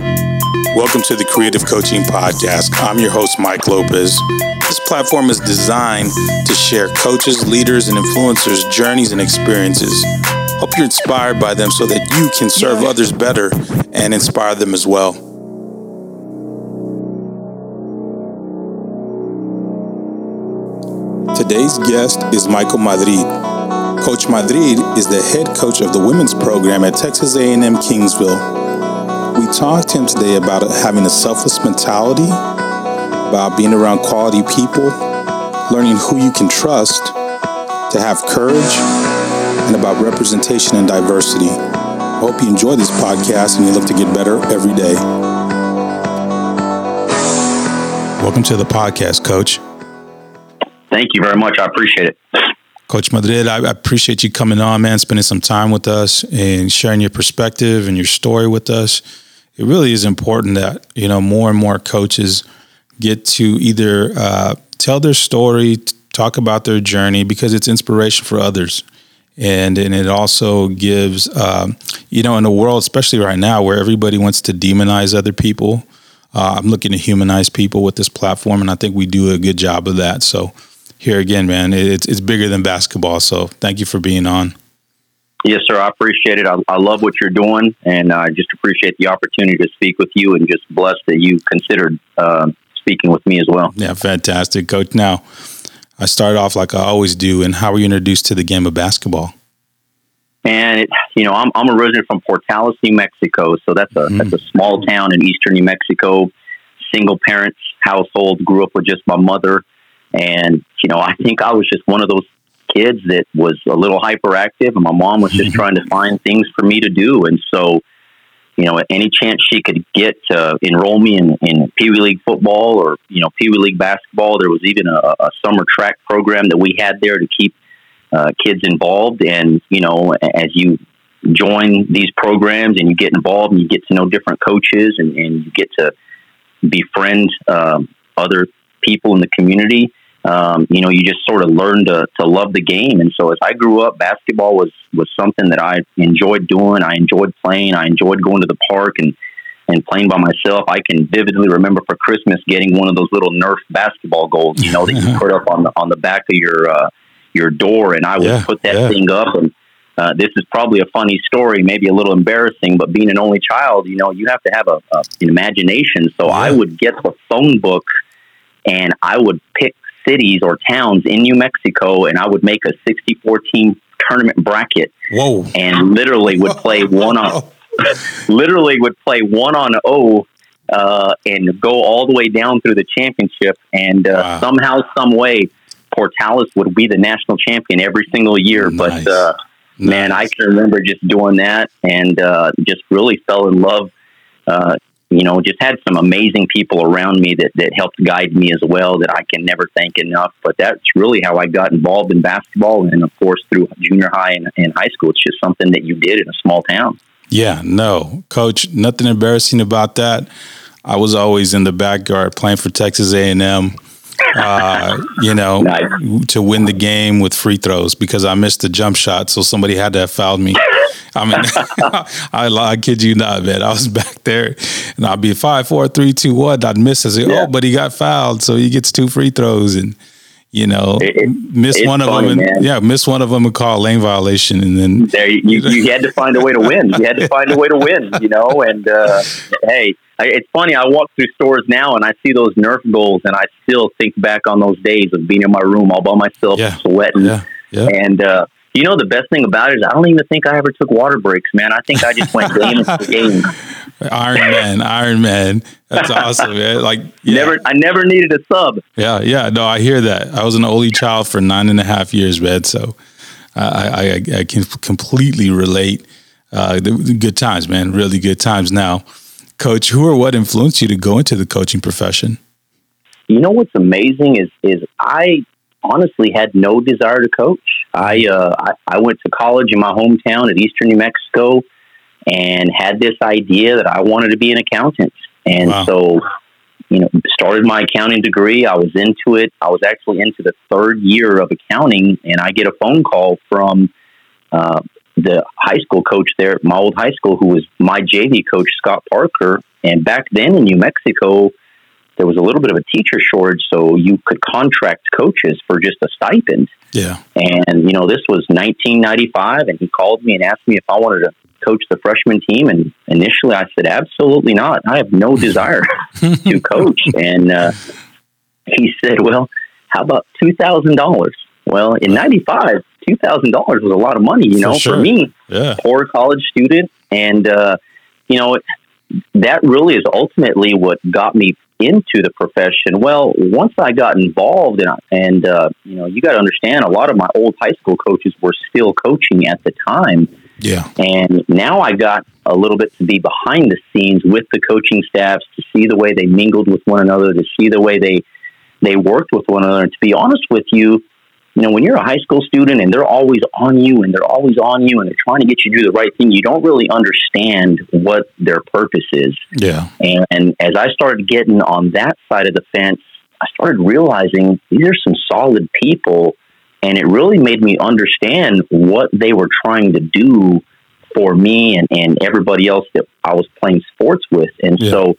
Welcome to the Creative Coaching Podcast. I'm your host, Mike Lopez. This platform is designed to share coaches, leaders, and influencers' journeys and experiences. Hope you're inspired by them so that you can serve others better and inspire them as well. Today's guest is Michael Madrid. Coach Madrid is the head coach of the women's program at Texas A&M Kingsville we talked to him today about having a selfless mentality, about being around quality people, learning who you can trust, to have courage, and about representation and diversity. I hope you enjoy this podcast and you look to get better every day. Welcome to the podcast, Coach. Thank you very much. I appreciate it. Coach Madrid, I appreciate you coming on, man, spending some time with us and sharing your perspective and your story with us it really is important that you know more and more coaches get to either uh, tell their story, talk about their journey, because it's inspiration for others, and and it also gives um, you know in a world, especially right now, where everybody wants to demonize other people. Uh, I'm looking to humanize people with this platform, and I think we do a good job of that. So here again, man, it's it's bigger than basketball. So thank you for being on. Yes, sir. I appreciate it. I, I love what you're doing, and I just appreciate the opportunity to speak with you, and just blessed that you considered uh, speaking with me as well. Yeah, fantastic, Coach. Now, I start off like I always do, and how were you introduced to the game of basketball? And it, you know, I'm, I'm originally from Portales, New Mexico, so that's a mm-hmm. that's a small town in eastern New Mexico. Single parents household. Grew up with just my mother, and you know, I think I was just one of those kids that was a little hyperactive, and my mom was just trying to find things for me to do. And so, you know, any chance she could get to enroll me in, in Pee Wee League football or, you know, Pee Wee League basketball, there was even a, a summer track program that we had there to keep uh, kids involved. And, you know, as you join these programs and you get involved and you get to know different coaches and, and you get to befriend um, other people in the community, um, you know, you just sort of learn to, to love the game. And so as I grew up, basketball was, was something that I enjoyed doing. I enjoyed playing. I enjoyed going to the park and, and playing by myself. I can vividly remember for Christmas getting one of those little Nerf basketball goals, you know, that you put up on the, on the back of your, uh, your door. And I would yeah, put that yeah. thing up and, uh, this is probably a funny story, maybe a little embarrassing, but being an only child, you know, you have to have a, a an imagination. So yeah. I would get the phone book and I would pick cities or towns in New Mexico, and I would make a 64 team tournament bracket. Whoa! And literally would play one on, literally would play one on O, uh, and go all the way down through the championship. And uh, wow. somehow, some way, Portales would be the national champion every single year. Nice. But uh, nice. man, I can remember just doing that and uh, just really fell in love uh, you know, just had some amazing people around me that, that helped guide me as well that I can never thank enough. But that's really how I got involved in basketball. And of course, through junior high and, and high school, it's just something that you did in a small town. Yeah, no, coach, nothing embarrassing about that. I was always in the backyard playing for Texas A&M. Uh, you know, nice. to win the game with free throws because I missed the jump shot, so somebody had to have fouled me. I mean, I, I kid you not, man. I was back there, and I'd be five, four, three, two, one. I'd miss. I say, yeah. oh, but he got fouled, so he gets two free throws, and you know, it, miss one of them, and yeah, miss one of them and call a lane violation, and then there you, you, you, had to find a way to win. You had to find a way to win, you know. And uh, hey, I, it's funny. I walk through stores now and I see those Nerf goals, and I still think back on those days of being in my room all by myself, yeah. sweating, yeah. Yeah. and. Uh, you know, the best thing about it is I don't even think I ever took water breaks, man. I think I just went game into game. Iron Man, Iron Man. That's awesome, man. Like yeah. never, I never needed a sub. Yeah, yeah. No, I hear that. I was an only child for nine and a half years, man. So I, I, I can completely relate. Uh, the good times, man. Really good times. Now, coach, who or what influenced you to go into the coaching profession? You know what's amazing is is I honestly had no desire to coach. I, uh, I, I went to college in my hometown at Eastern New Mexico and had this idea that I wanted to be an accountant. And wow. so, you know, started my accounting degree. I was into it. I was actually into the third year of accounting, and I get a phone call from uh, the high school coach there my old high school, who was my JV coach, Scott Parker. And back then in New Mexico, there was a little bit of a teacher shortage, so you could contract coaches for just a stipend. Yeah. And, you know, this was 1995, and he called me and asked me if I wanted to coach the freshman team. And initially I said, absolutely not. I have no desire to coach. And uh, he said, well, how about $2,000? Well, in 95, $2,000 was a lot of money, you know, for, sure. for me, Yeah. poor college student. And, uh, you know, that really is ultimately what got me into the profession. Well, once I got involved, and, and uh, you know, you got to understand, a lot of my old high school coaches were still coaching at the time. Yeah. And now I got a little bit to be behind the scenes with the coaching staffs to see the way they mingled with one another, to see the way they they worked with one another. And to be honest with you, you know, when you're a high school student and they're always on you and they're always on you and they're trying to get you to do the right thing, you don't really understand what their purpose is. Yeah. And, and as I started getting on that side of the fence, I started realizing these are some solid people. And it really made me understand what they were trying to do for me and, and everybody else that I was playing sports with. And Yeah. so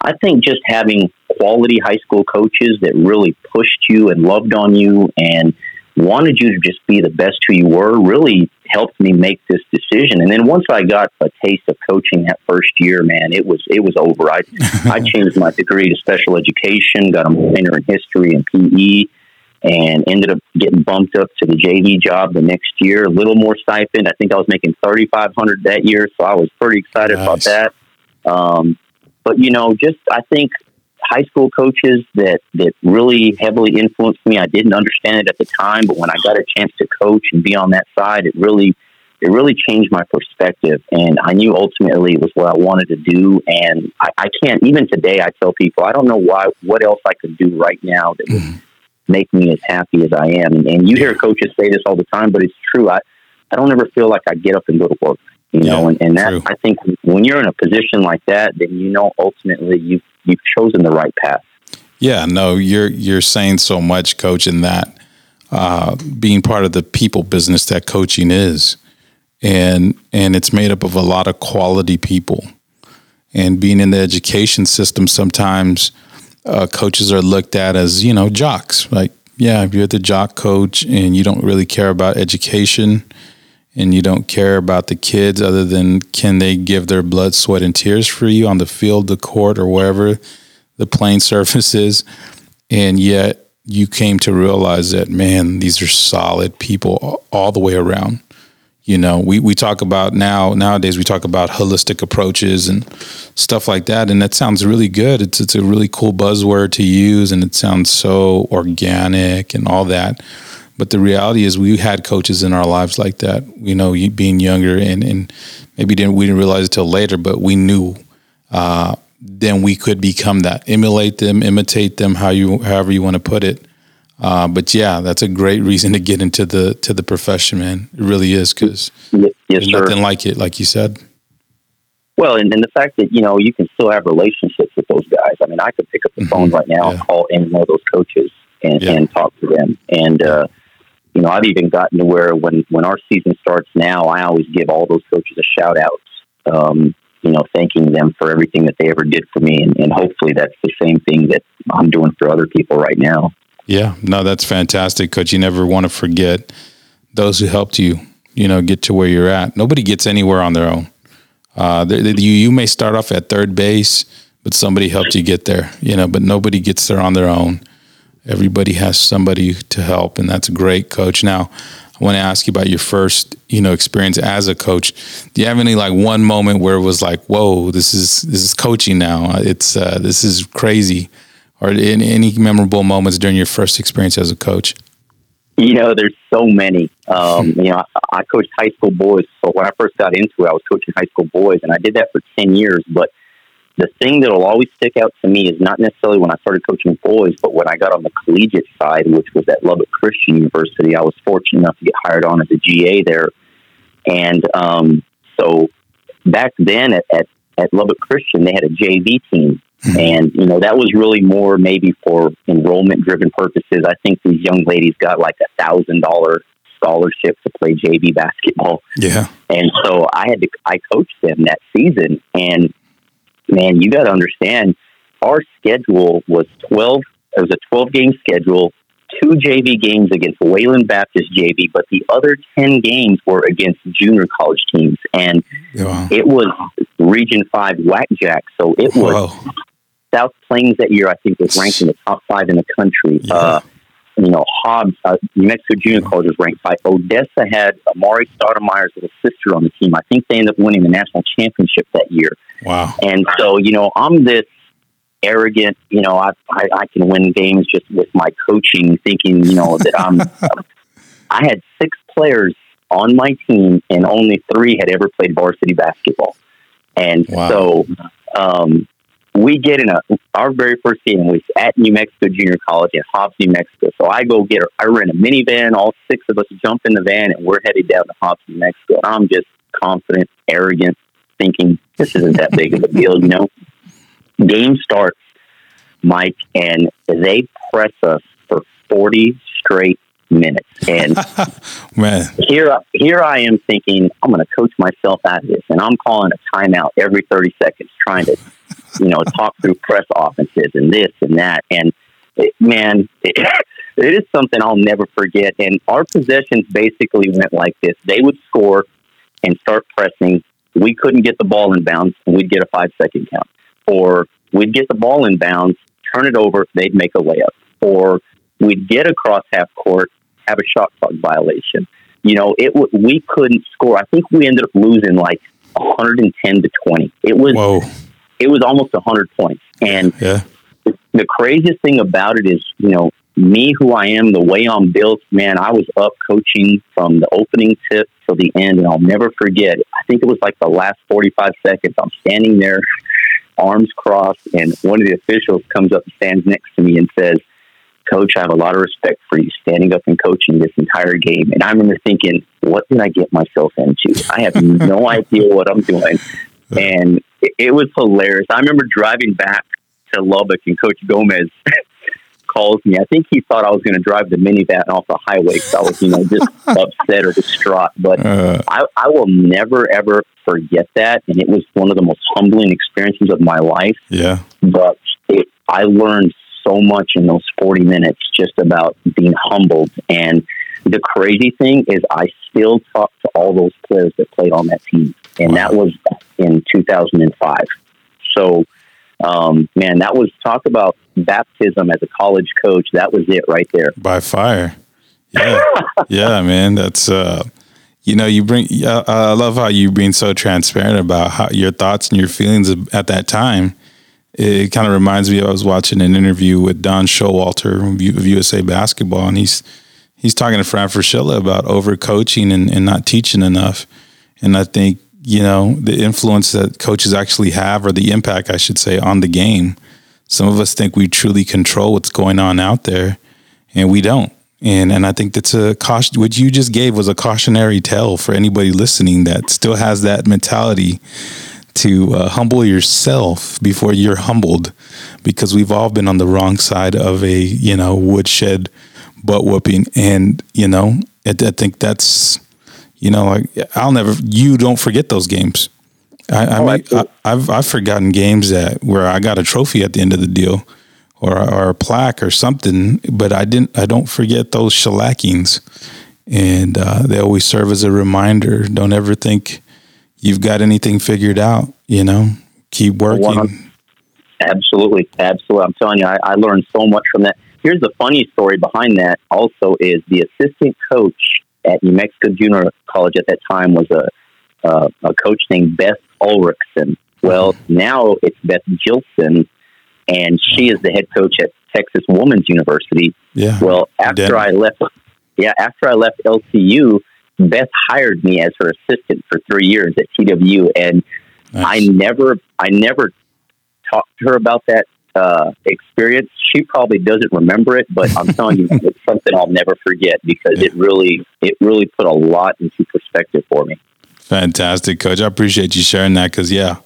I think just having quality high school coaches that really pushed you and loved on you and wanted you to just be the best who you were really helped me make this decision. And then once I got a taste of coaching that first year, man, it was it was over. I I changed my degree to special education, got a minor in history and PE, and ended up getting bumped up to the JV job the next year. A little more stipend. I think I was making thirty five hundred that year, so I was pretty excited about that. Um, but you know, just I think high school coaches that that really heavily influenced me. I didn't understand it at the time, but when I got a chance to coach and be on that side, it really it really changed my perspective. And I knew ultimately it was what I wanted to do. And I, I can't even today. I tell people I don't know why what else I could do right now that would mm-hmm. make me as happy as I am. And, and you hear coaches say this all the time, but it's true. I I don't ever feel like I get up and go to work. You know, Yeah, and, and that true. I think when you're in a position like that, then you know ultimately you've you've chosen the right path. Yeah, no, you're you're saying so much, coach, in that uh, being part of the people business that coaching is, and and it's made up of a lot of quality people, and being in the education system, sometimes uh, coaches are looked at as you know jocks. Like, yeah, if you're the jock coach and you don't really care about education, and you don't care about the kids other than can they give their blood, sweat, and tears for you on the field, the court, or wherever the playing surface is. And yet you came to realize that, man, these are solid people all- the way around. You know, we, we talk about now, nowadays, we talk about holistic approaches and stuff like that. And that sounds really good. It's, it's a really cool buzzword to use and it sounds so organic and all that. But the reality is, we had coaches in our lives like that. You know, being younger and, and maybe didn't we didn't realize it till later, but we knew uh, then we could become that. Emulate them, imitate them, how you however you want to put it. Uh, but yeah, that's a great reason to get into the to the profession, man. It really is because Yes, there's sir. nothing like it, like you said. Well, and, and the fact that you know you can still have relationships with those guys. I mean, I could pick up the Mhm. phone right now and call any one of those coaches and, Yeah. and talk to them. And uh, you know, I've even gotten to where when when our season starts now, I always give all those coaches a shout out. Um, you know, thanking them for everything that they ever did for me, and, and hopefully that's the same thing that I'm doing for other people right now. Yeah, no, that's fantastic, coach. You never want to forget those who helped you, you know, get to where you're at. Nobody gets anywhere on their own. Uh, they, they- you you may start off at third base, but somebody helped you get there, you know. But nobody gets there on their own. Everybody has somebody to help, and that's a great, coach. Now, I want to ask you about your first, you know, experience as a coach. Do you have any like one moment where it was like, "Whoa, this is this is coaching now. It's uh, this is crazy," or in, any memorable moments during your first experience as a coach? You know, there's so many. Um, you know, I, I coached high school boys. So when I first got into it, I was coaching high school boys, and I did that for 10 years. But the thing that will always stick out to me is not necessarily when I started coaching boys, but when I got on the collegiate side, which was at Lubbock Christian University. I was fortunate enough to get hired on as a GA there. And um, so back then at, at, at Lubbock Christian, they had a JV team. And, you know, that was really more maybe for enrollment driven purposes. I think these young ladies got like a thousand dollar scholarship to play JV basketball. Yeah. And so I had to, I coached them that season. And man, you got to understand, our schedule was 12, it was a 12 game schedule, two JV games against Wayland Baptist JV, but the other 10 games were against junior college teams. And wow. it was Region 5 Whack Jack. So it was Whoa. South Plains that year, I think, was ranked in the top five in the country. Yeah. Uh, you know, Hobbs, uh, New Mexico Junior College was ranked five. Odessa had Amar'e Stoudemire's little sister on the team. I think they ended up winning the national championship that year. Wow. And so, you know, I'm this arrogant, you know, I, I, I can win games just with my coaching, thinking, you know, that I'm, I had six players on my team and only three had ever played varsity basketball. And wow. so, um, we get in a our very first game was at New Mexico Junior College in Hobbs, New Mexico. So I go get I rent a minivan. All six of us jump in the van, and we're headed down to Hobbs, New Mexico. And I'm just confident, arrogant, thinking this isn't that big of a deal, you know. Game starts, Mike, and they press us for 40 straight minutes. And man, here, here I am thinking I'm going to coach myself out of this, and I'm calling a timeout every 30 seconds, trying to you know, talk through press offenses and this and that. And it, man, it, it is something I'll never forget. And our possessions basically went like this: they would score and start pressing. We couldn't get the ball in bounds, and we'd get a five second count. Or we'd get the ball in bounds, turn it over, they'd make a layup. Or we'd get across half court, have a shot clock violation. You know, it we couldn't score. I think we ended up losing like 110 to 20. It was Whoa it was almost 100 points. And yeah. the craziest thing about it is, you know, me, who I am, the way I'm built, man, I was up coaching from the opening tip till the end, and I'll never forget. I think it was like the last 45 seconds. I'm standing there, arms crossed, and one of the officials comes up and stands next to me and says, Coach, I have a lot of respect for you standing up and coaching this entire game. And I remember thinking, what did I get myself into? I have no idea what I'm doing. And it, it was hilarious. I remember driving back to Lubbock and Coach Gomez calls me. I think he thought I was going to drive the minivan off the highway because I was, you know, just upset or distraught. But uh, I, I will never ever forget that, and it was one of the most humbling experiences of my life. Yeah. But it, I learned so much in those forty minutes just about being humbled. And the crazy thing is, I still talk to all those players that played on that team and wow. that was in 2005. So, um, man, that was talk about baptism as a college coach. That was it right there. By fire. Yeah. yeah, man. That's, uh, you know, you bring, uh, I love how you being so transparent about how your thoughts and your feelings at that time. It kind of reminds me, I was watching an interview with Don Showalter of USA Basketball, and he's, he's talking to Fran Fraschilla about overcoaching and, and not teaching enough. And I think you know, the influence that coaches actually have or the impact, I should say, on the game. Some of us think we truly control what's going on out there, and we don't. And and I think that's a caution. What you just gave was a cautionary tale for anybody listening that still has that mentality to uh, humble yourself before you're humbled, because we've all been on the wrong side of a you know woodshed butt whooping, and you know I, I think that's you know, like I'll never. You don't forget those games. I, I, oh, I have I've forgotten games that where I got a trophy at the end of the deal, or or a plaque or something. But I didn't. I don't forget those shellackings, and uh, they always serve as a reminder. Don't ever think you've got anything figured out. You know, keep working. Absolutely, absolutely. I'm telling you, I, I learned so much from that. Here's the funny story behind that. Also, is the assistant coach at New Mexico Junior College at that time was a uh, a coach named Beth Ulrichsen. Well, now it's Beth Jillson, and she is the head coach at Texas Woman's University. Yeah. Well, after I left, yeah, after I left LCU, Beth hired me as her assistant for three years at TWU, and nice. I never, I never talked to her about that uh, experience. She probably doesn't remember it, but I'm telling you, it's something I'll never forget because it really, it really put a lot into perspective for me. Fantastic, Coach. I appreciate you sharing that because, yeah,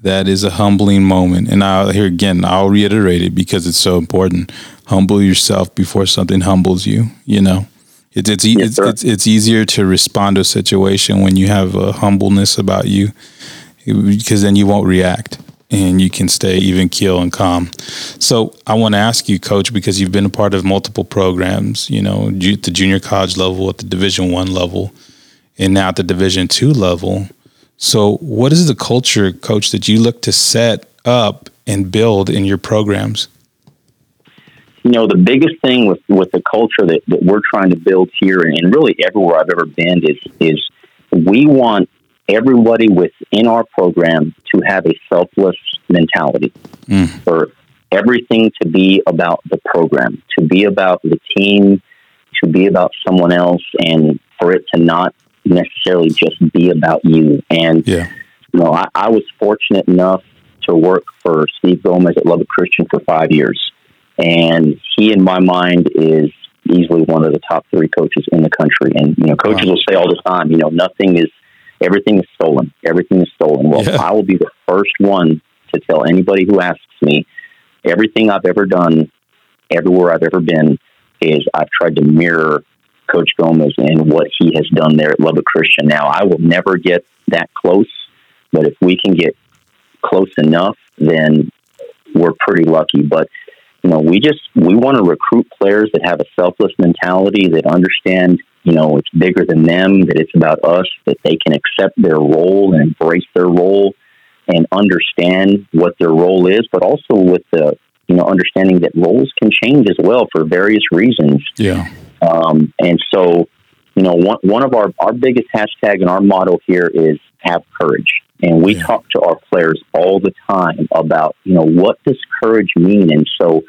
that is a humbling moment. And I'll here again, I'll reiterate it because it's so important. Humble yourself before something humbles you, you know. It's it's, yes, it's, it's it's easier to respond to a situation when you have a humbleness about you, because then you won't react and you can stay even keel and calm. So I want to ask you, Coach, because you've been a part of multiple programs. You know, at the junior college level, at the Division One level, and now at the Division Two level. So, what is the culture, Coach, that you look to set up and build in your programs? you know, the biggest thing with, with the culture that, that we're trying to build here and really everywhere I've ever been is, is we want everybody within our program to have a selfless mentality mm. for everything to be about the program, to be about the team, to be about someone else, and for it to not necessarily just be about you. And, yeah. you know, I, I was fortunate enough to work for Steve Gomez at Lubbock Christian for five years. And he, in my mind, is easily one of the top three coaches in the country. And, you know, coaches wow. will say all the time, you know, nothing is, everything is stolen. Everything is stolen. Well, yeah. I will be the first one to tell anybody who asks me everything I've ever done, everywhere I've ever been, is I've tried to mirror Coach Gomez and what he has done there at Lubbock Christian. Now, I will never get that close, but if we can get close enough, then we're pretty lucky. But you know, we just we want to recruit players that have a selfless mentality that understand, you know, it's bigger than them, that it's about us, that they can accept their role and embrace their role and understand what their role is, but also with the you know understanding that roles can change as well for various reasons. Yeah. Um, and so, you know, one one of our our biggest hashtag and our motto here is have courage. And we yeah. talk to our players all the time about, you know, what does courage mean? And so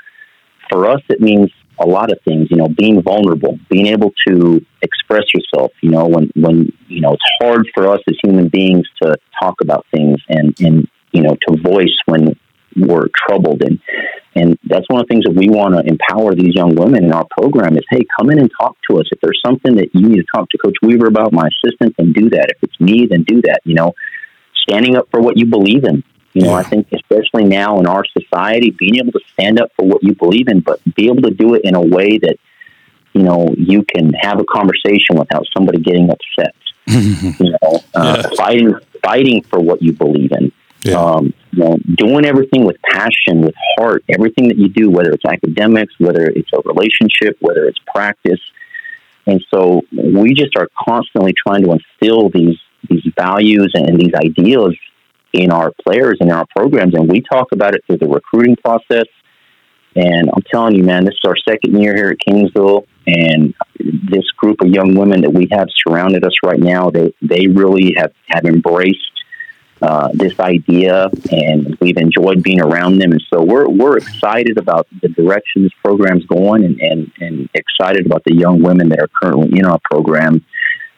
for us, it means a lot of things, you know, being vulnerable, being able to express yourself, you know, when, when, you know, it's hard for us as human beings to talk about things and, and, you know, to voice when we're troubled. And, and that's one of the things that we want to empower these young women in our program is, hey, come in and talk to us. If there's something that you need to talk to Coach Weaver about, my assistant, then do that. If it's me, then do that. You know, standing up for what you believe in. You know, yeah. I think especially now in our society, being able to stand up for what you believe in, but be able to do it in a way that, you know, you can have a conversation without somebody getting upset. you know, uh, yeah. fighting, fighting for what you believe in. Yeah. Um, you know, doing everything with passion, with heart, everything that you do, whether it's academics, whether it's a relationship, whether it's practice. And so we just are constantly trying to instill these these values and these ideals in our players and in our programs. And we talk about it through the recruiting process. And I'm telling you, man, this is our second year here at Kingsville, and this group of young women that we have surrounded us right now, they they really have have embraced uh, this idea, and we've enjoyed being around them. And so we're we're excited about the direction this program's going, and and, and excited about the young women that are currently in our program.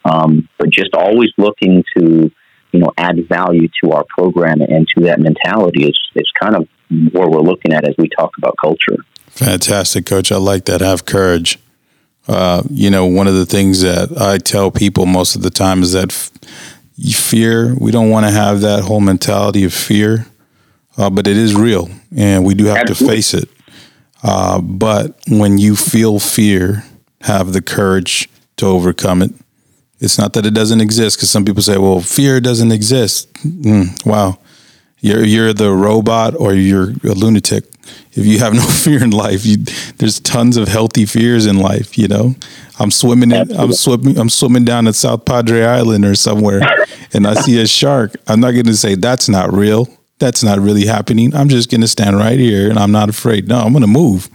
Um, but just always looking to, you know, add value to our program and to that mentality is, is kind of where we're looking at as we talk about culture. Fantastic, coach. I like that. Have courage. Uh, you know, one of the things that I tell people most of the time is that f- fear, we don't want to have that whole mentality of fear, uh, but it is real and we do have Absolutely. to face it. Uh, but when you feel fear, have the courage to overcome it it's not that it doesn't exist because some people say, well, fear doesn't exist. Mm, wow. You're, you're the robot or you're a lunatic. If you have no fear in life, you, there's tons of healthy fears in life. You know, I'm swimming in, I'm swimming, I'm swimming down at South Padre Island or somewhere and I see a shark. I'm not going to say that's not real. That's not really happening. I'm just going to stand right here and I'm not afraid. No, I'm going to move.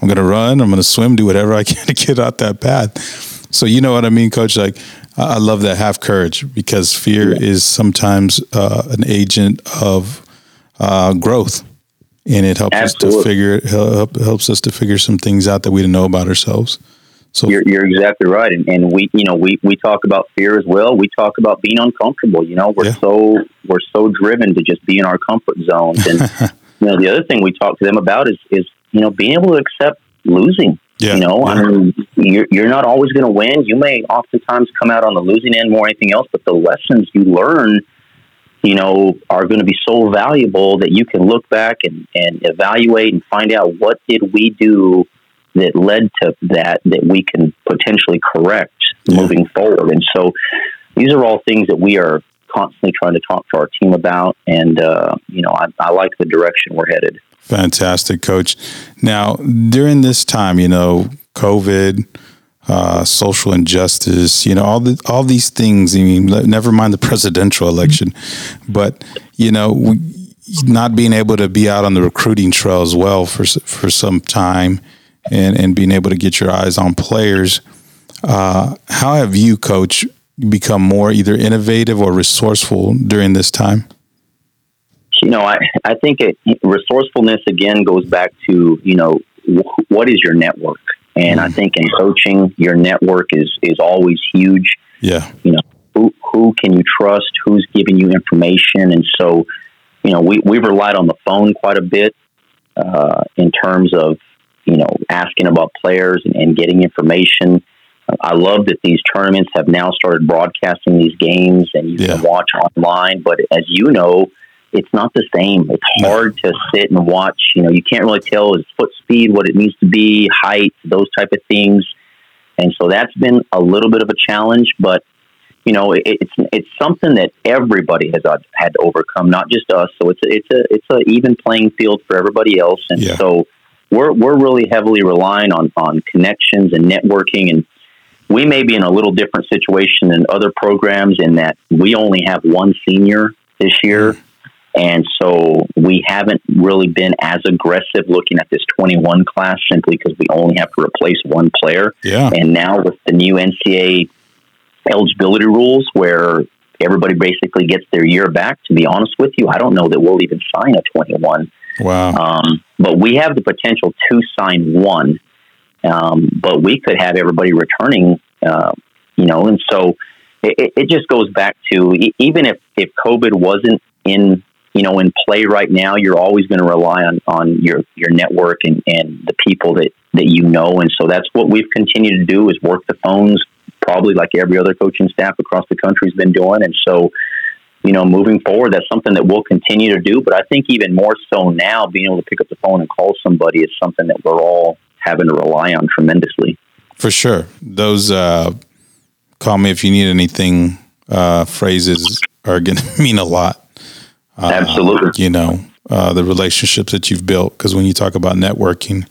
I'm going to run. I'm going to swim, do whatever I can to get out that path. So you know what I mean, Coach? Like I love that. Have courage because fear yeah. is sometimes uh, an agent of uh, growth, and it helps Absolutely. us to figure help, helps us to figure some things out that we didn't know about ourselves. So you're, you're exactly right, and, and we you know we, we talk about fear as well. We talk about being uncomfortable. You know, we're yeah. so we're so driven to just be in our comfort zones, and you know the other thing we talk to them about is is you know being able to accept losing yeah, you know, yeah. I mean, you're, you're not always going to win. You may oftentimes come out on the losing end more anything else, but the lessons you learn, you know, are going to be so valuable that you can look back and, and evaluate and find out what did we do that led to that that we can potentially correct yeah. moving forward. And so these are all things that we are constantly trying to talk to our team about. And, uh, you know, I, I like the direction we're headed. Fantastic, coach. Now, during this time, you know, COVID, uh, social injustice, you know, all the all these things. I mean, never mind the presidential election, but you know, we, not being able to be out on the recruiting trail as well for for some time, and and being able to get your eyes on players. Uh, how have you, coach, become more either innovative or resourceful during this time? You know, I, I think it, resourcefulness again goes back to, you know, wh- what is your network? And mm I think in coaching, your network is, is always huge. Yeah. You know, who, who can you trust? Who's giving you information? And so, you know, we, we've relied on the phone quite a bit uh, in terms of, you know, asking about players and, and getting information. I love that these tournaments have now started broadcasting these games and you yeah. can watch online. But as you know, it's not the same. It's hard to sit and watch. You know, you can't really tell his foot speed, what it needs to be, height, those type of things. And so that's been a little bit of a challenge, but you know, it, it's it's something that everybody has had to overcome, not just us. So it's a, it's a it's a even playing field for everybody else. And yeah. so we're we're really heavily relying on on connections and networking and we may be in a little different situation than other programs in that we only have one senior this year. Hmm. And so we haven't really been as aggressive looking at this 21 class simply because we only have to replace one player. Yeah. And now with the new NCAA eligibility rules where everybody basically gets their year back, to be honest with you, I don't know that we'll even sign a 21. Wow. Um, but we have the potential to sign one um, but we could have everybody returning, uh, you know, and so it, it, just goes back to even if, if COVID wasn't in, you know, in play right now, you're always going to rely on, on your, your network and, and the people that, that you know. And so that's what we've continued to do is work the phones, probably like every other coaching staff across the country has been doing. And so, you know, moving forward, that's something that we'll continue to do. But I think even more so now, being able to pick up the phone and call somebody is something that we're all having to rely on tremendously. For sure. Those uh, call me if you need anything uh, phrases are going to mean a lot. Uh, Absolutely. You know, uh, the relationships that you've built, because when you talk about networking,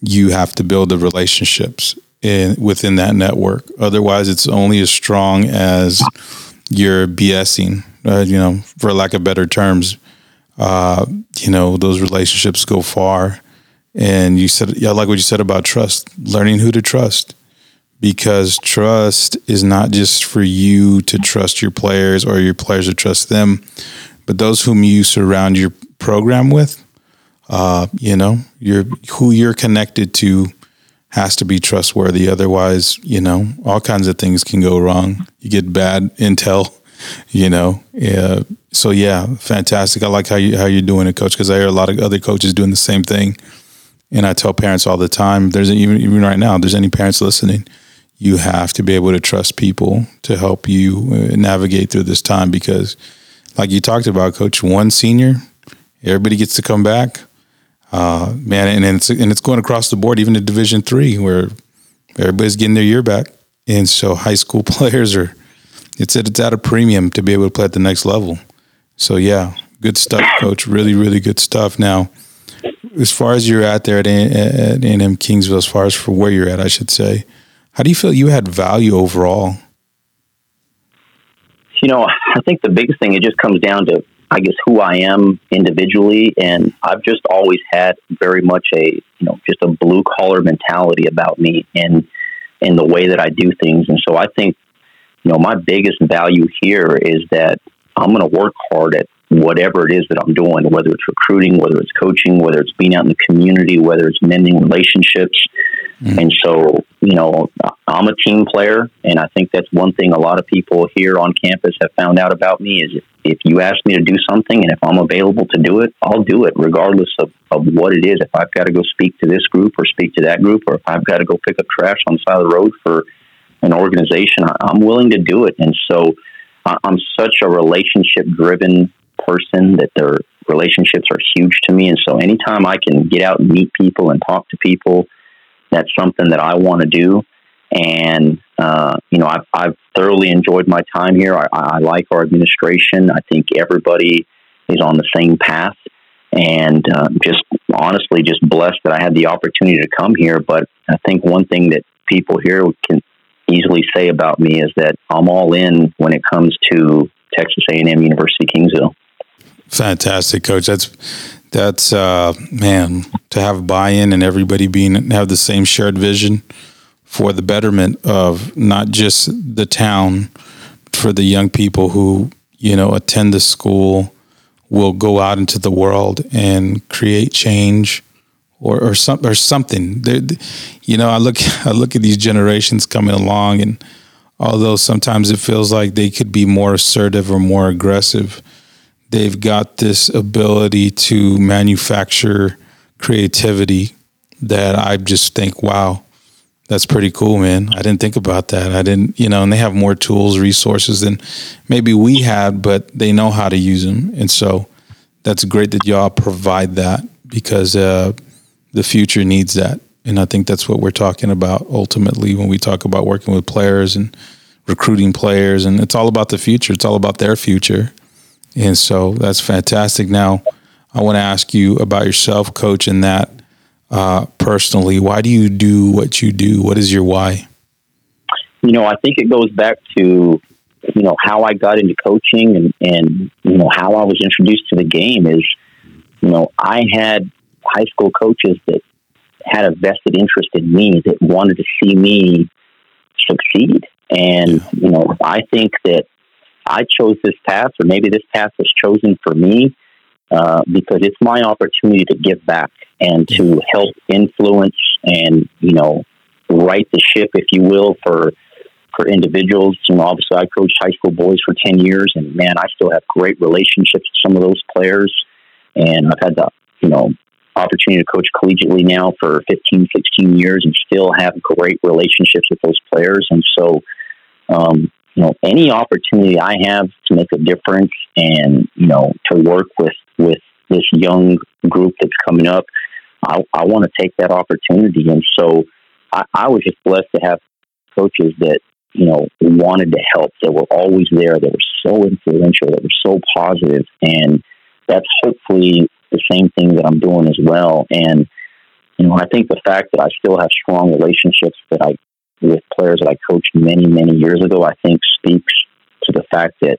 you have to build the relationships in within that network. Otherwise, it's only as strong as your BSing, uh, you know, for lack of better terms. Uh, you know, those relationships go far and you said, yeah, I like what you said about trust, learning who to trust. Because trust is not just for you to trust your players or your players to trust them, but those whom you surround your program with, uh, you know, you're, who you're connected to has to be trustworthy. Otherwise, you know, all kinds of things can go wrong. You get bad intel, you know. Yeah. So yeah, fantastic. I like how you how you're doing it, coach. Because I hear a lot of other coaches doing the same thing. And I tell parents all the time, there's even even right now, there's any parents listening, you have to be able to trust people to help you uh, navigate through this time because like you talked about coach one senior everybody gets to come back. Uh, man and, it's and it's going across the board even to division 3 where everybody's getting their year back. And so high school players are it's at, it's at a premium to be able to play at the next level. So yeah good stuff coach. Really really good stuff. Now as far as you're at there at, at A&M Kingsville, as far as for where you're at, I should say, how do you feel you had value overall? You know, I think the biggest thing it just comes down to, I guess, who I am individually, and I've just always had very much a, you know, just a blue collar mentality about me and and the way that I do things, and so I think, you know, my biggest value here is that I'm going to work hard at whatever it is that I'm doing, whether it's recruiting, whether it's coaching, whether it's being out in the community, whether it's mending relationships. Mm-hmm. And so, you know, I'm a team player, and I think that's one thing a lot of people here on campus have found out about me is if, if you ask me to do something and if I'm available to do it, I'll do it regardless of, of what it is. If I've got to go speak to this group or speak to that group, or if I've got to go pick up trash on the side of the road for an organization, I'm willing to do it. And so I'm such a relationship driven person that their relationships are huge to me. And so anytime I can get out and meet people and talk to people, that's something that I want to do. And, uh, you know, I've, I've thoroughly enjoyed my time here. I, I like our administration. I think everybody is on the same path. And uh, just honestly, just blessed that I had the opportunity to come here. But I think one thing that people here can easily say about me is that I'm all in when it comes to Texas A&M University Kingsville. Fantastic, coach. That's that's uh, man to have buy-in and everybody being have the same shared vision for the betterment of not just the town, for the young people who you know attend the school, will go out into the world and create change or or some or something. They're, you know, I look I look at these generations coming along, and although sometimes it feels like they could be more assertive or more aggressive, they've got this ability to manufacture creativity that I just think, wow, that's pretty cool, man. I didn't think about that. I didn't, you know, and they have more tools, resources than maybe we had, but they know how to use them. And so that's great that y'all provide that because uh, the future needs that. And I think that's what we're talking about ultimately when we talk about working with players and recruiting players. And it's all about the future, it's all about their future. And so that's fantastic. Now, I want to ask you about yourself, coach, and that uh, personally. Why do you do what you do? What is your why? You know, I think it goes back to you know how I got into coaching and and you know how I was introduced to the game is you know I had high school coaches that had a vested interest in me that wanted to see me succeed and you know I think that I chose this path or maybe this path was chosen for me uh, because it's my opportunity to give back and to help influence and you know right the ship if you will for for individuals. You know, obviously, I coached high school boys for 10 years, and man, I still have great relationships with some of those players. And I've had the, you know, opportunity to coach collegiately now for 15, 16 years and still have great relationships with those players. And so, um, you know, any opportunity I have to make a difference and, you know, to work with, with this young group that's coming up, I, I want to take that opportunity. And so I, I was just blessed to have coaches that you know, wanted to help, that were always there, that were so influential, that were so positive, and that's hopefully the same thing that I'm doing as well. And you know, I think the fact that I still have strong relationships that I with players that I coached many, many years ago, I think speaks to the fact that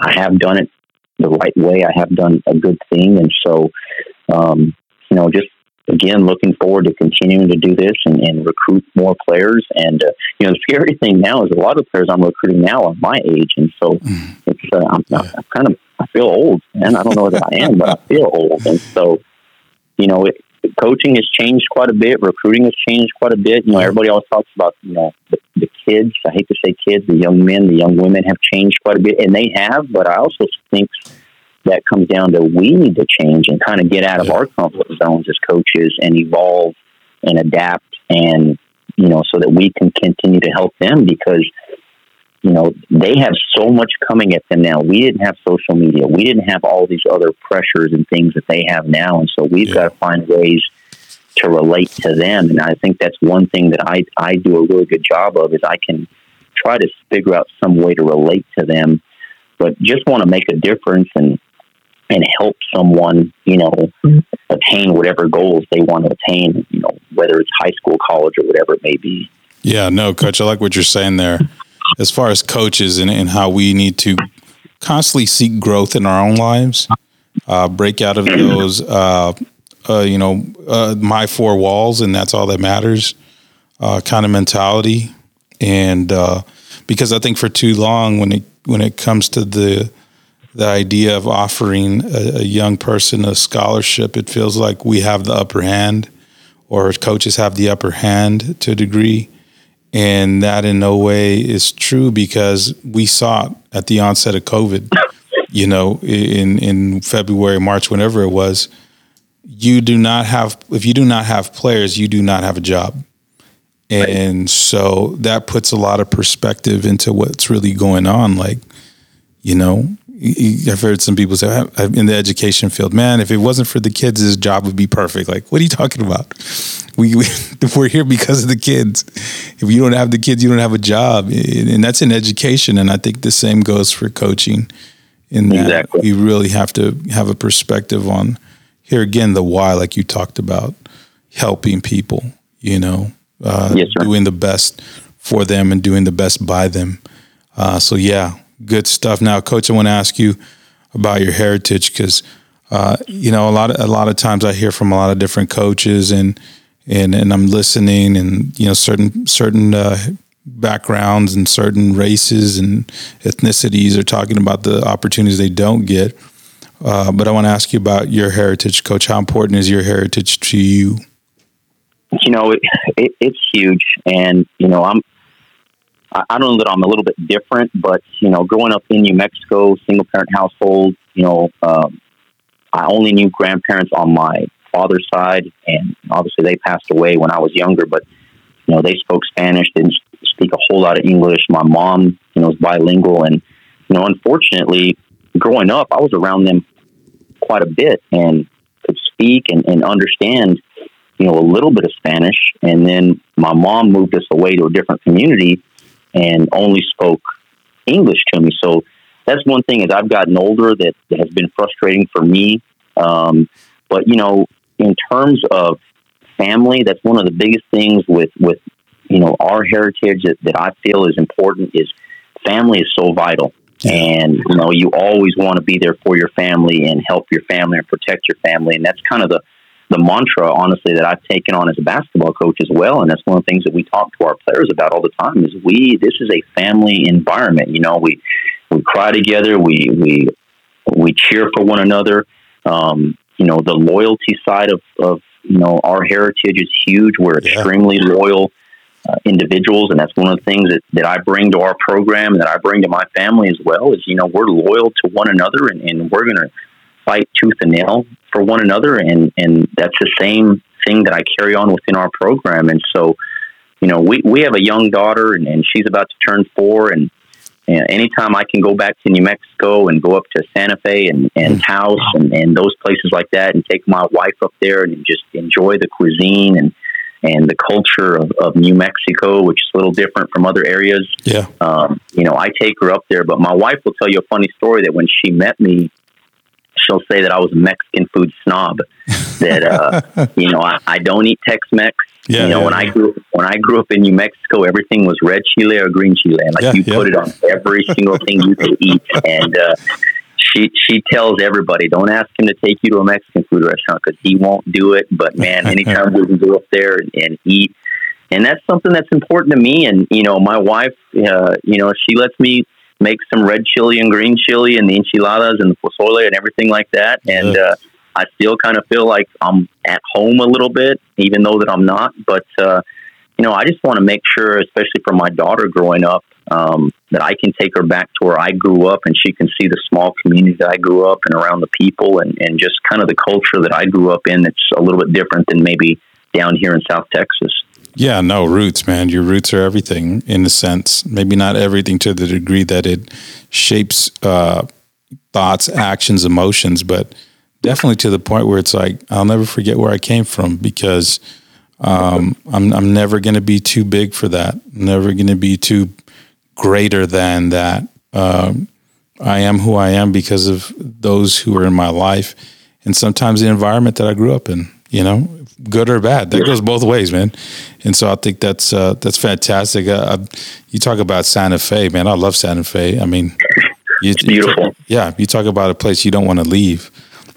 I have done it the right way. I have done a good thing, and so um, you know, just again, looking forward to continuing to do this and, and recruit more players. And uh, you know, the scary thing now is a lot of players I'm recruiting now are my age, and so mm. it's uh, I'm, yeah. I'm, kind of I feel old, and I don't know that I am, but I feel old, and so you know, it, coaching has changed quite a bit. Recruiting has changed quite a bit. You know, everybody always talks about you know the, the kids. I hate to say kids, the young men, the young women have changed quite a bit, and they have. But I also think that comes down to we need to change and kind of get out of our comfort zones as coaches and evolve and adapt and you know so that we can continue to help them because you know they have so much coming at them now we didn't have social media we didn't have all these other pressures and things that they have now and so we've yeah. got to find ways to relate to them and i think that's one thing that i i do a really good job of is i can try to figure out some way to relate to them but just want to make a difference and and help someone, you know, mm-hmm. attain whatever goals they want to attain, you know, whether it's high school, college, or whatever it may be. Yeah, no, coach, I like what you're saying there. As far as coaches and, and how we need to constantly seek growth in our own lives, uh, break out of those, uh, uh, you know, uh, my four walls, and that's all that matters uh, kind of mentality. And uh, because I think for too long, when it when it comes to the the idea of offering a, a, young person a scholarship, it feels like we have the upper hand, or coaches have the upper hand to a degree. And that in no way is true because we saw it at the onset of COVID, you know, in, in February, March, whenever it was. You do not have, if you do not have players, you do not have a job. And right. so that puts a lot of perspective into what's really going on. Like, you know, I've heard some people say in the education field, man, if it wasn't for the kids, this job would be perfect. Like, what are you talking about? We, we we're here because of the kids. If you don't have the kids, you don't have a job, and that's in education. And I think the same goes for coaching. In that exactly. we really have to have a perspective on here again the why, like you talked about, helping people. You know, uh, yes, doing the best for them and doing the best by them. Uh, so yeah, good stuff. Now, coach, I want to ask you about your heritage because uh, you know a lot of a lot of times I hear from a lot of different coaches and and and I'm listening and you know certain certain uh, backgrounds and certain races and ethnicities are talking about the opportunities they don't get. Uh, but I want to ask you about your heritage, Coach. How important is your heritage to you? You know, it, it, it's huge, and you know, I'm I don't know that I'm a little bit different, but you know, growing up in New Mexico, single parent household, you know, um, I only knew grandparents on my father's side, and obviously they passed away when I was younger. But you know, they spoke Spanish, didn't speak a whole lot of English. My mom, you know, was bilingual, and you know, unfortunately, growing up, I was around them quite a bit and could speak and, and understand, you know, a little bit of Spanish. And then my mom moved us away to a different community and only spoke English to me. So that's one thing as I've gotten older that, has been frustrating for me. Um, but you know, in terms of family, that's one of the biggest things with with you know our heritage that, that I feel is important is family is so vital. And you know, you always want to be there for your family and help your family and protect your family, and that's kind of the the mantra, honestly, that I've taken on as a basketball coach as well. And that's one of the things that we talk to our players about all the time is we, this is a family environment. You know, we, we cry together. We, we, we cheer for one another. Um, you know, the loyalty side of, of, you know, our heritage is huge. We're yeah. extremely loyal uh, individuals. And that's one of the things that, that I bring to our program and that I bring to my family as well is, you know, we're loyal to one another and, and we're going to fight tooth and nail for one another, and and that's the same thing that I carry on within our program. And so, you know, we we have a young daughter, and, and she's about to turn four, and, and anytime I can go back to New Mexico and go up to Santa Fe and and Taos and, and those places like that, and take my wife up there and just enjoy the cuisine and and the culture of, of New Mexico, which is a little different from other areas. Yeah. Um, you know, I take her up there, but my wife will tell you a funny story that when she met me she'll say that I was a Mexican food snob. That uh, you know, I, I don't eat Tex-Mex. Yeah, you know, yeah, when yeah. I grew when I grew up in New Mexico, everything was red chile or green chile, and like you put it on every single thing you could eat. And uh, she she tells everybody, don't ask him to take you to a Mexican food restaurant because he won't do it. But man, anytime we can go up there and, and eat, and that's something that's important to me. And you know, my wife, uh, you know, she lets me make some red chili and green chili and the enchiladas and the pozole and everything like that. And uh, I still kind of feel like I'm at home a little bit, even though that I'm not. But uh, you know, I just want to make sure, especially for my daughter growing up, um, that I can take her back to where I grew up and she can see the small community that I grew up and around the people and, and just kind of the culture that I grew up in that's a little bit different than maybe down here in South Texas. Yeah, no, roots, man. Your roots are everything in a sense. Maybe not everything to the degree that it shapes uh, thoughts, actions, emotions, but definitely to the point where it's like, I'll never forget where I came from because um, I'm, I'm never going to be too big for that. never going to be too greater than that. Um, I am who I am because of those who are in my life and sometimes the environment that I grew up in, you know, good or bad. That goes both ways, man. And so I think that's uh, that's fantastic. Uh, you talk about Santa Fe, man. I love Santa Fe. I mean, you, it's beautiful. You yeah, you talk about a place you don't want to leave.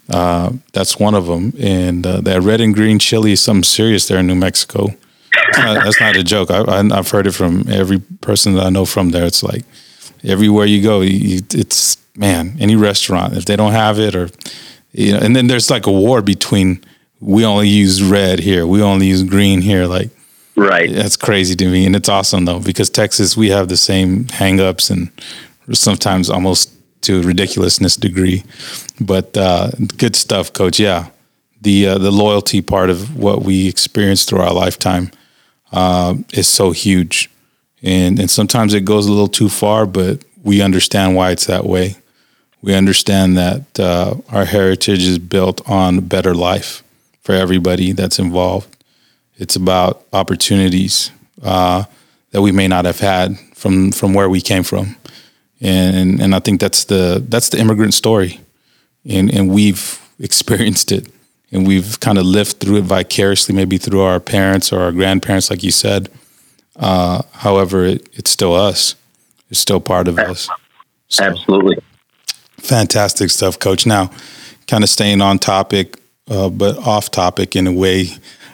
Uh, that's one of them. And uh, that red and green chili is something serious there in New Mexico. Not, that's not a joke. I, have heard it from every person that I know from there. It's like everywhere you go, you, it's man, any restaurant if they don't have it, or you know, and then there's like a war between we only use red here. We only use green here. Like, right. That's crazy to me. And it's awesome though, because Texas, we have the same hangups and sometimes almost to a ridiculousness degree, but, uh, good stuff, coach. Yeah. The, uh, the loyalty part of what we experience through our lifetime, uh, is so huge. And, and sometimes it goes a little too far, but we understand why it's that way. We understand that uh, our heritage is built on better life for everybody that's involved. It's about opportunities uh, that we may not have had from from where we came from, and and I think that's the that's the immigrant story, and and we've experienced it, and we've kind of lived through it vicariously, maybe through our parents or our grandparents, like you said. Uh, however, it, it's still us. It's still part of us. So, Absolutely. Fantastic stuff, Coach. Now, kind of staying on topic, uh, but off topic in a way.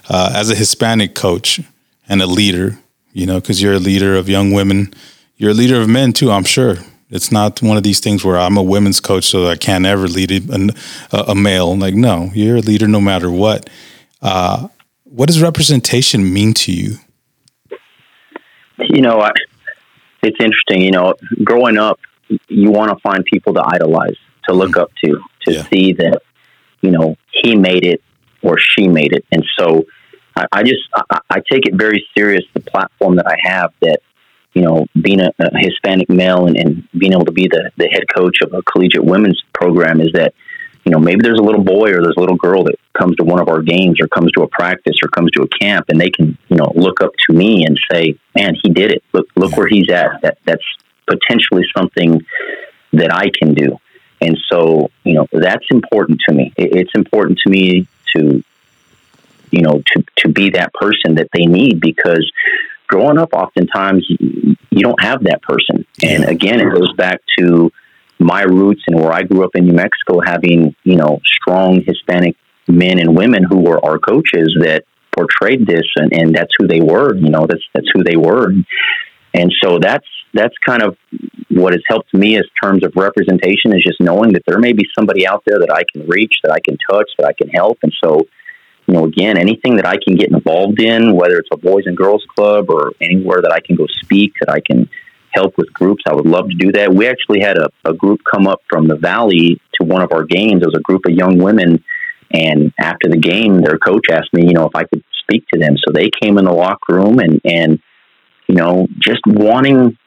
Uh, as a Hispanic coach and a leader, you know, because you're a leader of young women, you're a leader of men too. I'm sure it's not one of these things where I'm a women's coach, so I can't ever lead a, a male. Like, no, you're a leader no matter what. Uh, what does representation mean to you? You know, I, it's interesting. You know, growing up, you want to find people to idolize, to look mm-hmm. up to, to yeah. see that, you know, he made it or she made it. And so I, I just, I, I, take it very serious, the platform that I have that, you know, being a, a Hispanic male and, and, being able to be the, the head coach of a collegiate women's program is that, you know, maybe there's a little boy or there's a little girl that comes to one of our games or comes to a practice or comes to a camp and they can, you know, look up to me and say, man, he did it. Look, look where he's at. That, that's potentially something that I can do. And so, you know, that's important to me. It's important to me to, you know, to, to be that person that they need because growing up, oftentimes you, you don't have that person. And again, it goes back to my roots and where I grew up in New Mexico, having, you know, strong Hispanic men and women who were our coaches that portrayed this and, and that's who they were, you know, that's, that's who they were. And so that's that's kind of what has helped me as terms of representation is just knowing that there may be somebody out there that I can reach, that I can touch, that I can help. And so, you know, again, anything that I can get involved in, whether it's a boys and girls club or anywhere that I can go speak, that I can help with groups, I would love to do that. We actually had a, a group come up from the valley to one of our games. It was a group of young women. And after the game, their coach asked me, you know, if I could speak to them. So they came in the locker room and, and, you know, just wanting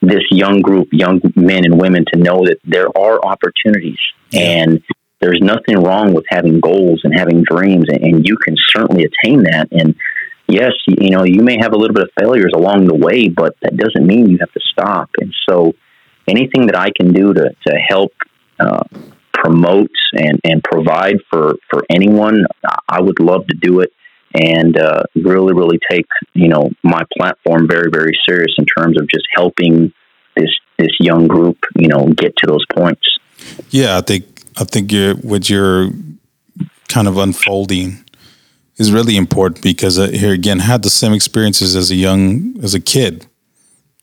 this young group, young men and women, to know that there are opportunities and there's nothing wrong with having goals and having dreams, and, and you can certainly attain that. And yes, you know, you may have a little bit of failures along the way, but that doesn't mean you have to stop. And so, anything that I can do to to help. Uh, promote and, and provide for, for anyone, I would love to do it and uh, really, really take you know my platform very, very serious in terms of just helping this this young group you know get to those points. Yeah, I think I think you're, what you're kind of unfolding is really important because uh, here again had the same experiences as a young as a kid.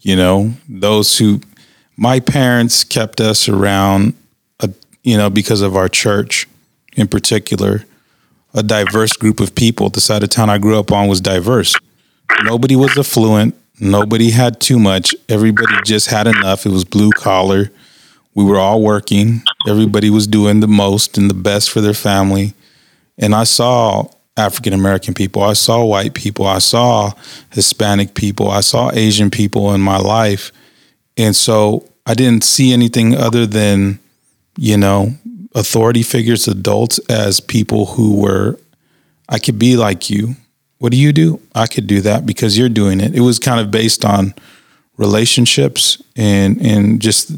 You know, those who my parents kept us around, uh, you know, because of our church in particular a diverse group of people. The side of town I grew up on was diverse. Nobody was affluent. Nobody had too much. Everybody just had enough. It was blue collar. We were all working. Everybody was doing the most and the best for their family. And I saw African American people. I saw white people. I saw Hispanic people. I saw Asian people in my life. And so I didn't see anything other than, you know, authority figures, adults, as people who were, I could be like you. What do you do? I could do that because you're doing it. It was kind of based on relationships and and just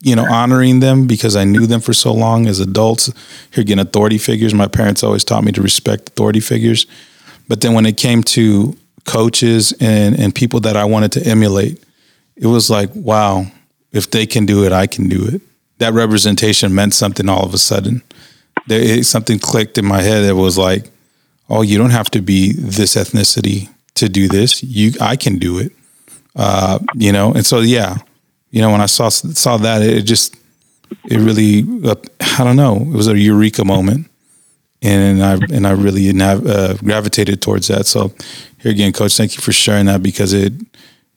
you know honoring them because I knew them for so long as adults. Here again, authority figures. My parents always taught me to respect authority figures, but then when it came to coaches and and people that I wanted to emulate, it was like, wow, if they can do it, I can do it that representation meant something all of a sudden. There, something clicked in my head that was like, oh, you don't have to be this ethnicity to do this. You, I can do it. Uh, you know, and so yeah, you know, when I saw saw that, it just it really, uh, I don't know, it was a eureka moment, and I and I really nav- uh, gravitated towards that. So here again, coach, thank you for sharing that because it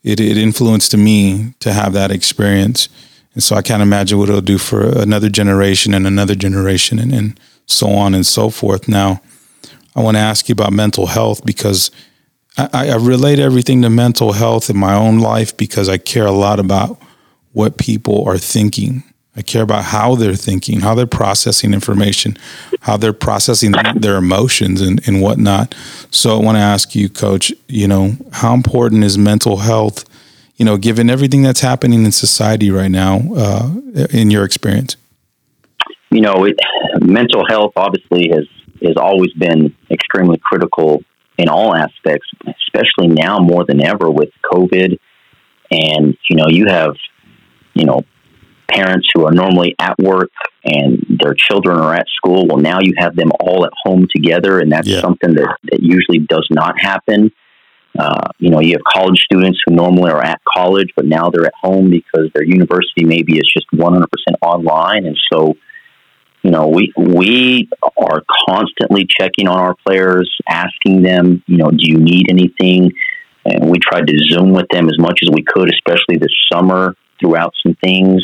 it it influenced me to have that experience and so I can't imagine what it'll do for another generation and another generation and, and so on and so forth. Now, I want to ask you about mental health because I, I relate everything to mental health in my own life because I care a lot about what people are thinking I care about how they're thinking, how they're processing information, how they're processing their emotions and, and whatnot. So I want to ask you, coach, you know, how important is mental health, you know, given everything that's happening in society right now, uh, in your experience? You know, it, mental health obviously has, has always been extremely critical in all aspects, especially now more than ever with COVID. And, you know, you have, you know, parents who are normally at work and their children are at school. Well, now you have them all at home together, and that's yeah. something that, that usually does not happen. Uh, you know, you have college students who normally are at college, but now they're at home because their university maybe is just 100% online. And so, you know, we, we are constantly checking on our players, asking them, you know, do you need anything? And we tried to Zoom with them as much as we could, especially this summer throughout some things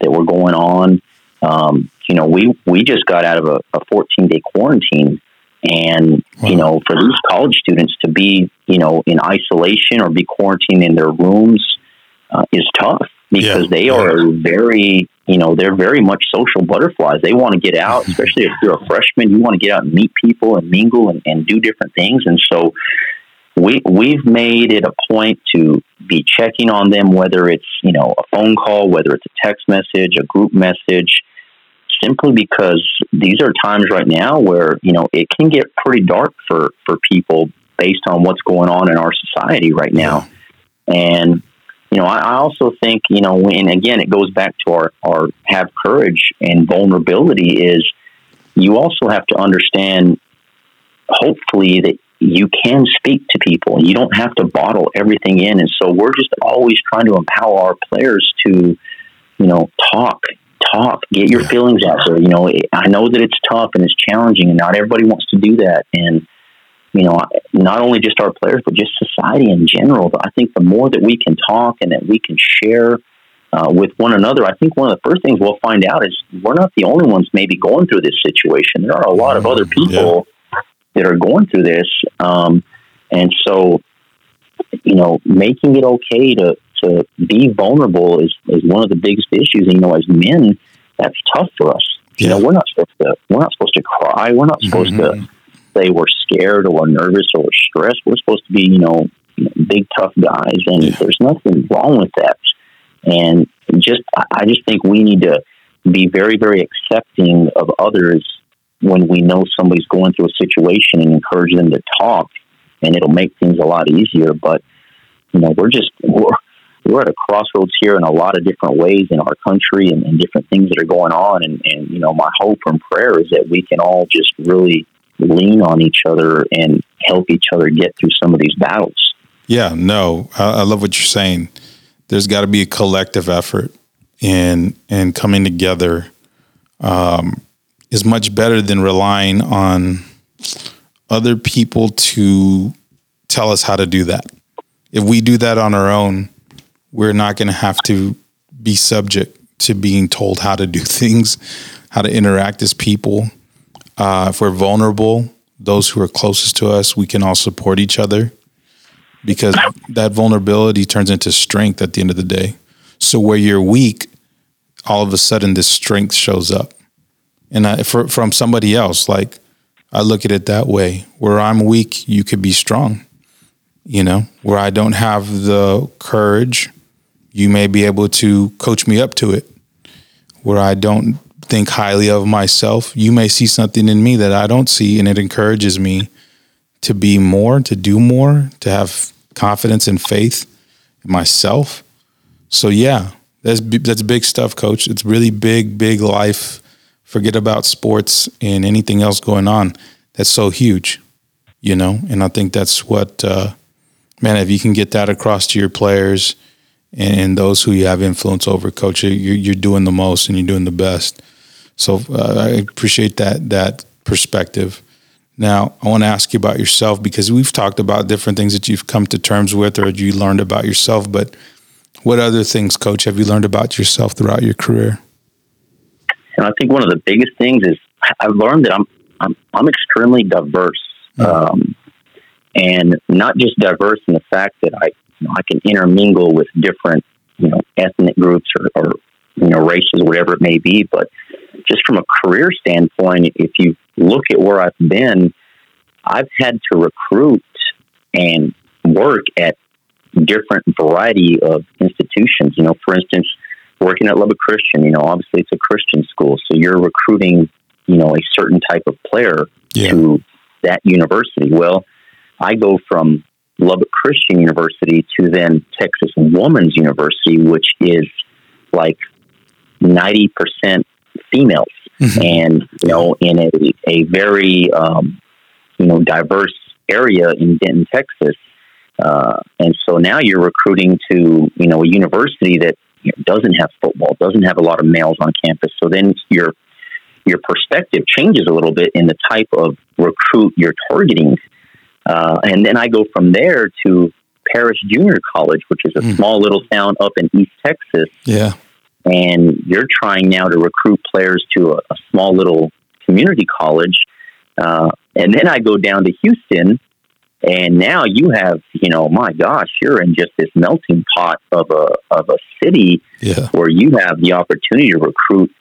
that were going on. Um, you know, we we just got out of a, a 14 day quarantine, and wow. you know, for these college students to be you know in isolation or be quarantined in their rooms uh, is tough because yeah. they are yeah. very you know they're very much social butterflies. They want to get out, especially if you're a freshman. You want to get out and meet people and mingle and, and do different things, and so we we've made it a point to be checking on them, whether it's you know a phone call, whether it's a text message, a group message, simply because these are times right now where you know it can get pretty dark for for people based on what's going on in our society right now, and you know I, I also think you know and again it goes back to our our have courage and vulnerability is you also have to understand hopefully that you can speak to people. You don't have to bottle everything in. And so we're just always trying to empower our players to, you know, talk, talk, get your feelings out there. You know, I know that it's tough and it's challenging, and not everybody wants to do that. And you know, not only just our players, but just society in general. But I think the more that we can talk and that we can share uh, with one another, I think one of the first things we'll find out is we're not the only ones maybe going through this situation. There are a lot of other people. Yeah that are going through this. Um, and so, you know, making it okay to, to be vulnerable is, is one of the biggest issues. And, you know, as men, that's tough for us. Yeah. You know, we're not supposed to, we're not supposed to cry. We're not supposed mm-hmm. to say we're scared or we're nervous or we're stressed. We're supposed to be, you know, big tough guys. And yeah. there's nothing wrong with that. And just, I just think we need to be very, very accepting of others when we know somebody's going through a situation and encourage them to talk, and it'll make things a lot easier. But you know, we're just we're we're at a crossroads here in a lot of different ways in our country and, and different things that are going on. And, and you know, my hope and prayer is that we can all just really lean on each other and help each other get through some of these battles. Yeah, no, I, I love what you're saying. There's got to be a collective effort and in coming together um, is much better than relying on other people to tell us how to do that. If we do that on our own, we're not going to have to be subject to being told how to do things, how to interact as people. Uh, if we're vulnerable, those who are closest to us, we can all support each other because that vulnerability turns into strength at the end of the day. So where you're weak, all of a sudden this strength shows up and I, for, from somebody else. Like I look at it that way. Where I'm weak, you could be strong. You know, where I don't have the courage, you may be able to coach me up to it. Where I don't think highly of myself, you may see something in me that I don't see, and it encourages me to be more, to do more, to have confidence and faith in myself. So yeah, that's that's big stuff, coach. It's really big, big life forget about sports and anything else going on. That's so huge, you know. And I think that's what, uh, man, if you can get that across to your players and those who you have influence over, coach, you're, you're doing the most and you're doing the best. So uh, I appreciate that that perspective. Now, I want to ask you about yourself because we've talked about different things that you've come to terms with or you learned about yourself. But what other things, coach, have you learned about yourself throughout your career? And I think one of the biggest things is I've learned that I'm I'm, I'm extremely diverse, um, and not just diverse in the fact that I you know, I can intermingle with different you know ethnic groups or, or you know, races, whatever it may be. But just from a career standpoint, if you look at where I've been, I've had to recruit and work at different variety of institutions. You know, for instance, working at Lubbock Christian, you know, obviously it's a Christian school, so you're recruiting, you know, a certain type of player yeah. to that university. Well, I go from Lubbock Christian University to then Texas Woman's University, which is like 90% females. Mm-hmm. And, you know, in a, a very, um, you know, diverse area in Denton, Texas. Uh, and so now you're recruiting to, you know, a university that you know, doesn't have football, doesn't have a lot of males on campus. So then your your perspective changes a little bit in the type of recruit you're targeting. Uh, and then I go from there to Paris Junior College, which is a mm. small little town up in East Texas. Yeah. And you're trying now to recruit players to a, a small little community college. Uh, and then I go down to Houston, and now you have, you know, my gosh, you're in just this melting pot of a of a city yeah. where you have the opportunity to recruit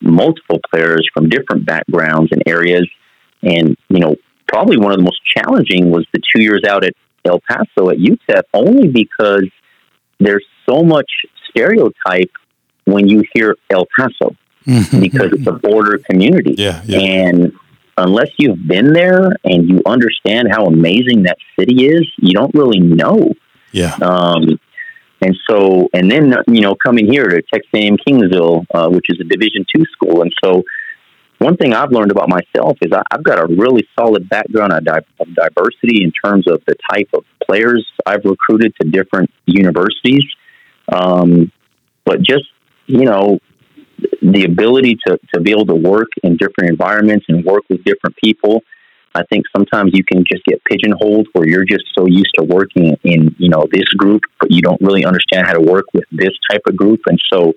multiple players from different backgrounds and areas. And you know, probably one of the most challenging was the two years out at El Paso at UTEP, only because there's so much stereotype when you hear El Paso mm-hmm. because it's a border community. Yeah, yeah. And unless you've been there and you understand how amazing that city is, you don't really know. Yeah. Um, and so, and then you know, coming here to Texas A&M Kingsville, uh, which is a Division two school, and so one thing I've learned about myself is I, have got a really solid background of, di- of diversity in terms of the type of players I've recruited to different universities. Um, but just you know, the ability to, to be able to work in different environments and work with different people. I think sometimes you can just get pigeonholed where you're just so used to working in, you know, this group, but you don't really understand how to work with this type of group. And so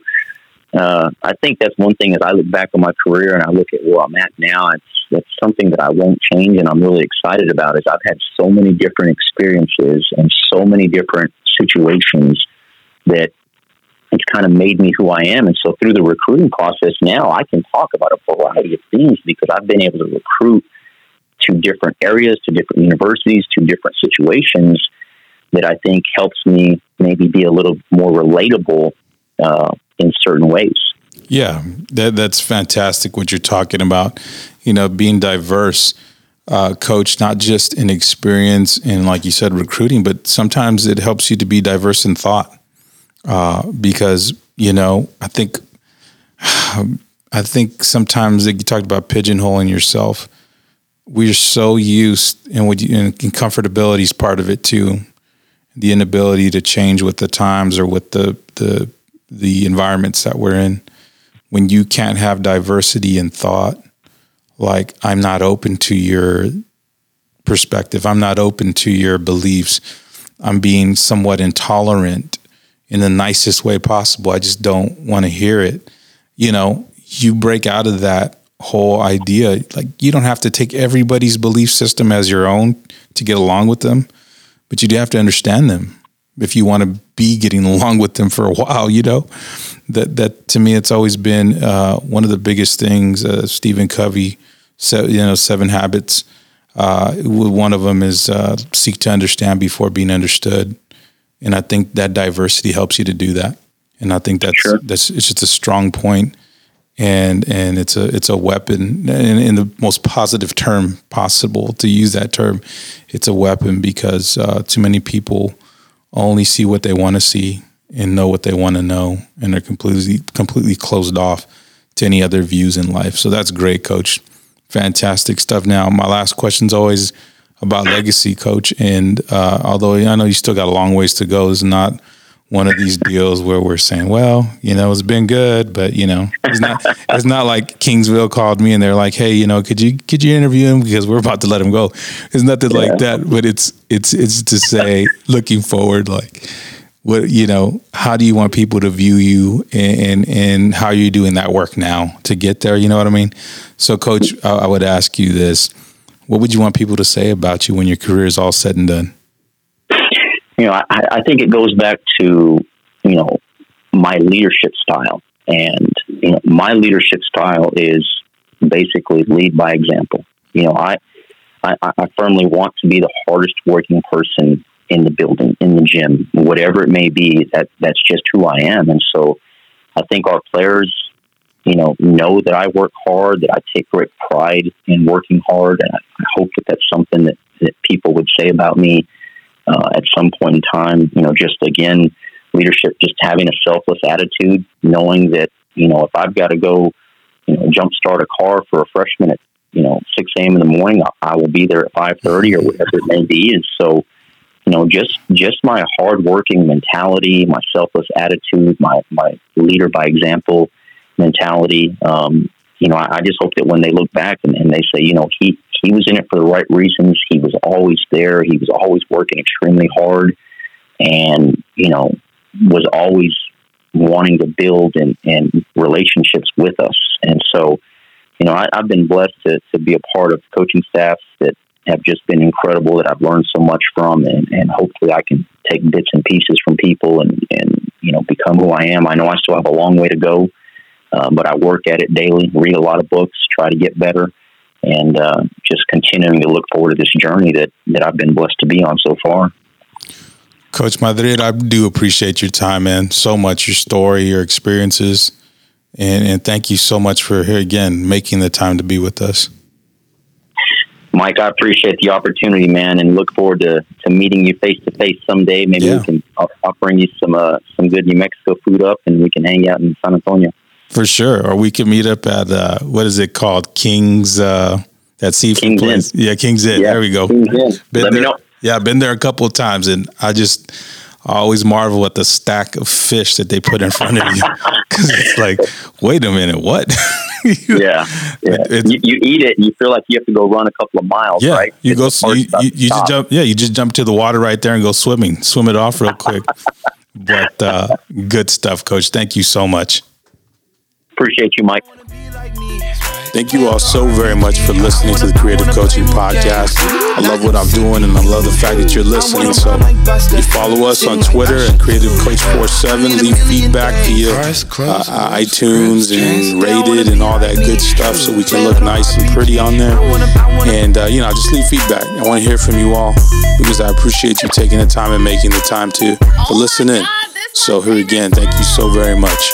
uh, I think that's one thing as I look back on my career and I look at where I'm at now, it's, it's something that I won't change and I'm really excited about is I've had so many different experiences and so many different situations that it's kind of made me who I am. And so through the recruiting process now, I can talk about a variety of things because I've been able to recruit to different areas, to different universities, to different situations that I think helps me maybe be a little more relatable uh, in certain ways. Yeah, that, that's fantastic what you're talking about. You know, being diverse. Uh, coach, not just in experience and, like you said, recruiting, but sometimes it helps you to be diverse in thought uh, because you know I think I think sometimes you talked about pigeonholing yourself. We're so used, and what you, and comfortability is part of it too. The inability to change with the times or with the the the environments that we're in. When you can't have diversity in thought, like I'm not open to your perspective, I'm not open to your beliefs. I'm being somewhat intolerant in the nicest way possible. I just don't want to hear it. You know, you break out of that whole idea. Like you don't have to take everybody's belief system as your own to get along with them, but you do have to understand them if you want to be getting along with them for a while. You know, that that to me, it's always been uh, one of the biggest things. Uh, Stephen Covey said, you know, Seven Habits. Uh, one of them is uh, seek to understand before being understood and I think that diversity helps you to do that. And I think that's sure. that's it's just a strong point, and and it's a it's a weapon in, in, the most positive term possible to use that term. It's a weapon because uh, too many people only see what they want to see and know what they want to know, and they're completely completely closed off to any other views in life. So that's great, Coach. Fantastic stuff. Now, my last question is always about legacy, coach. And uh, although I know you still got a long ways to go, it's not one of these deals where we're saying, well, you know, it's been good, but you know, it's not. it's not like Kingsville called me and they're like, hey, you know, could you could you interview him because we're about to let him go. It's nothing yeah. like that, but it's it's it's to say, looking forward, like. What you know? How do you want people to view you, and, and and how are you doing that work now to get there? You know what I mean. So, Coach, I, I would ask you this: what would you want people to say about you when your career is all said and done? You know, I, I think it goes back to, you know, my leadership style. And you know, my leadership style is basically lead by example. You know, I, I, I firmly want to be the hardest working person in the building, in the gym, whatever it may be. That that's just who I am. And so, I think our players, you know, know that I work hard, that I take great pride in working hard, and I, I hope that that's something that, that people would say about me uh, at some point in time. You know, just again, leadership, just having a selfless attitude, knowing that you know if I've got to go, you know, jump start a car for a freshman at you know six a.m. in the morning, I, I will be there at five thirty or whatever it may be. And so, you know, just just my hardworking mentality, my selfless attitude, my my leader by example mentality. Um, you know, I, I just hope that when they look back and, and they say, you know, he he was in it for the right reasons. He was always there. He was always working extremely hard, and you know, was always wanting to build and, and relationships with us. And so, you know, I, have been blessed to, to be a part of coaching staffs that have just been incredible that I've learned so much from and, and hopefully I can take bits and pieces from people and, and, you know, become who I am. I know I still have a long way to go, uh, but I work at it daily, read a lot of books, try to get better and uh, just continuing to look forward to this journey that, that I've been blessed to be on so far. Coach Madrid, I do appreciate your time, man. So much, your story, your experiences, and, and thank you so much for here again making the time to be with us. Mike, I appreciate the opportunity, man, and look forward to, to meeting you face to face someday. Maybe yeah. we can. I'll, I'll, bring you some uh, some good New Mexico food up, and we can hang out in San Antonio. For sure, or we can meet up at uh, what is it called, King's uh, that seafood King's place? Inn. Yeah, King's Inn. Yeah. There we go. King's Inn. Been Let there. me know. Yeah, I've been there a couple of times, and I just I always marvel at the stack of fish that they put in front of you because it's like, wait a minute, what? yeah, yeah. You, you, eat it, and you feel like you have to go run a couple of miles. Yeah, right? you it's go, you, you, you just jump. Yeah, you just jump to the water right there and go swimming, swim it off real quick. but uh, good stuff, Coach. Thank you so much. Appreciate you, Mike. Thank you all so very much for listening to the Creative Coaching Podcast. I love what I'm doing and I love the fact that you're listening. So you follow us on Twitter at Creative Coach 47. Leave feedback via uh, iTunes and rated and all that good stuff so we can look nice and pretty on there. And, uh, you know, just leave feedback. I want to hear from you all because I appreciate you taking the time and making the time to, to listen in. So here again, thank you so very much.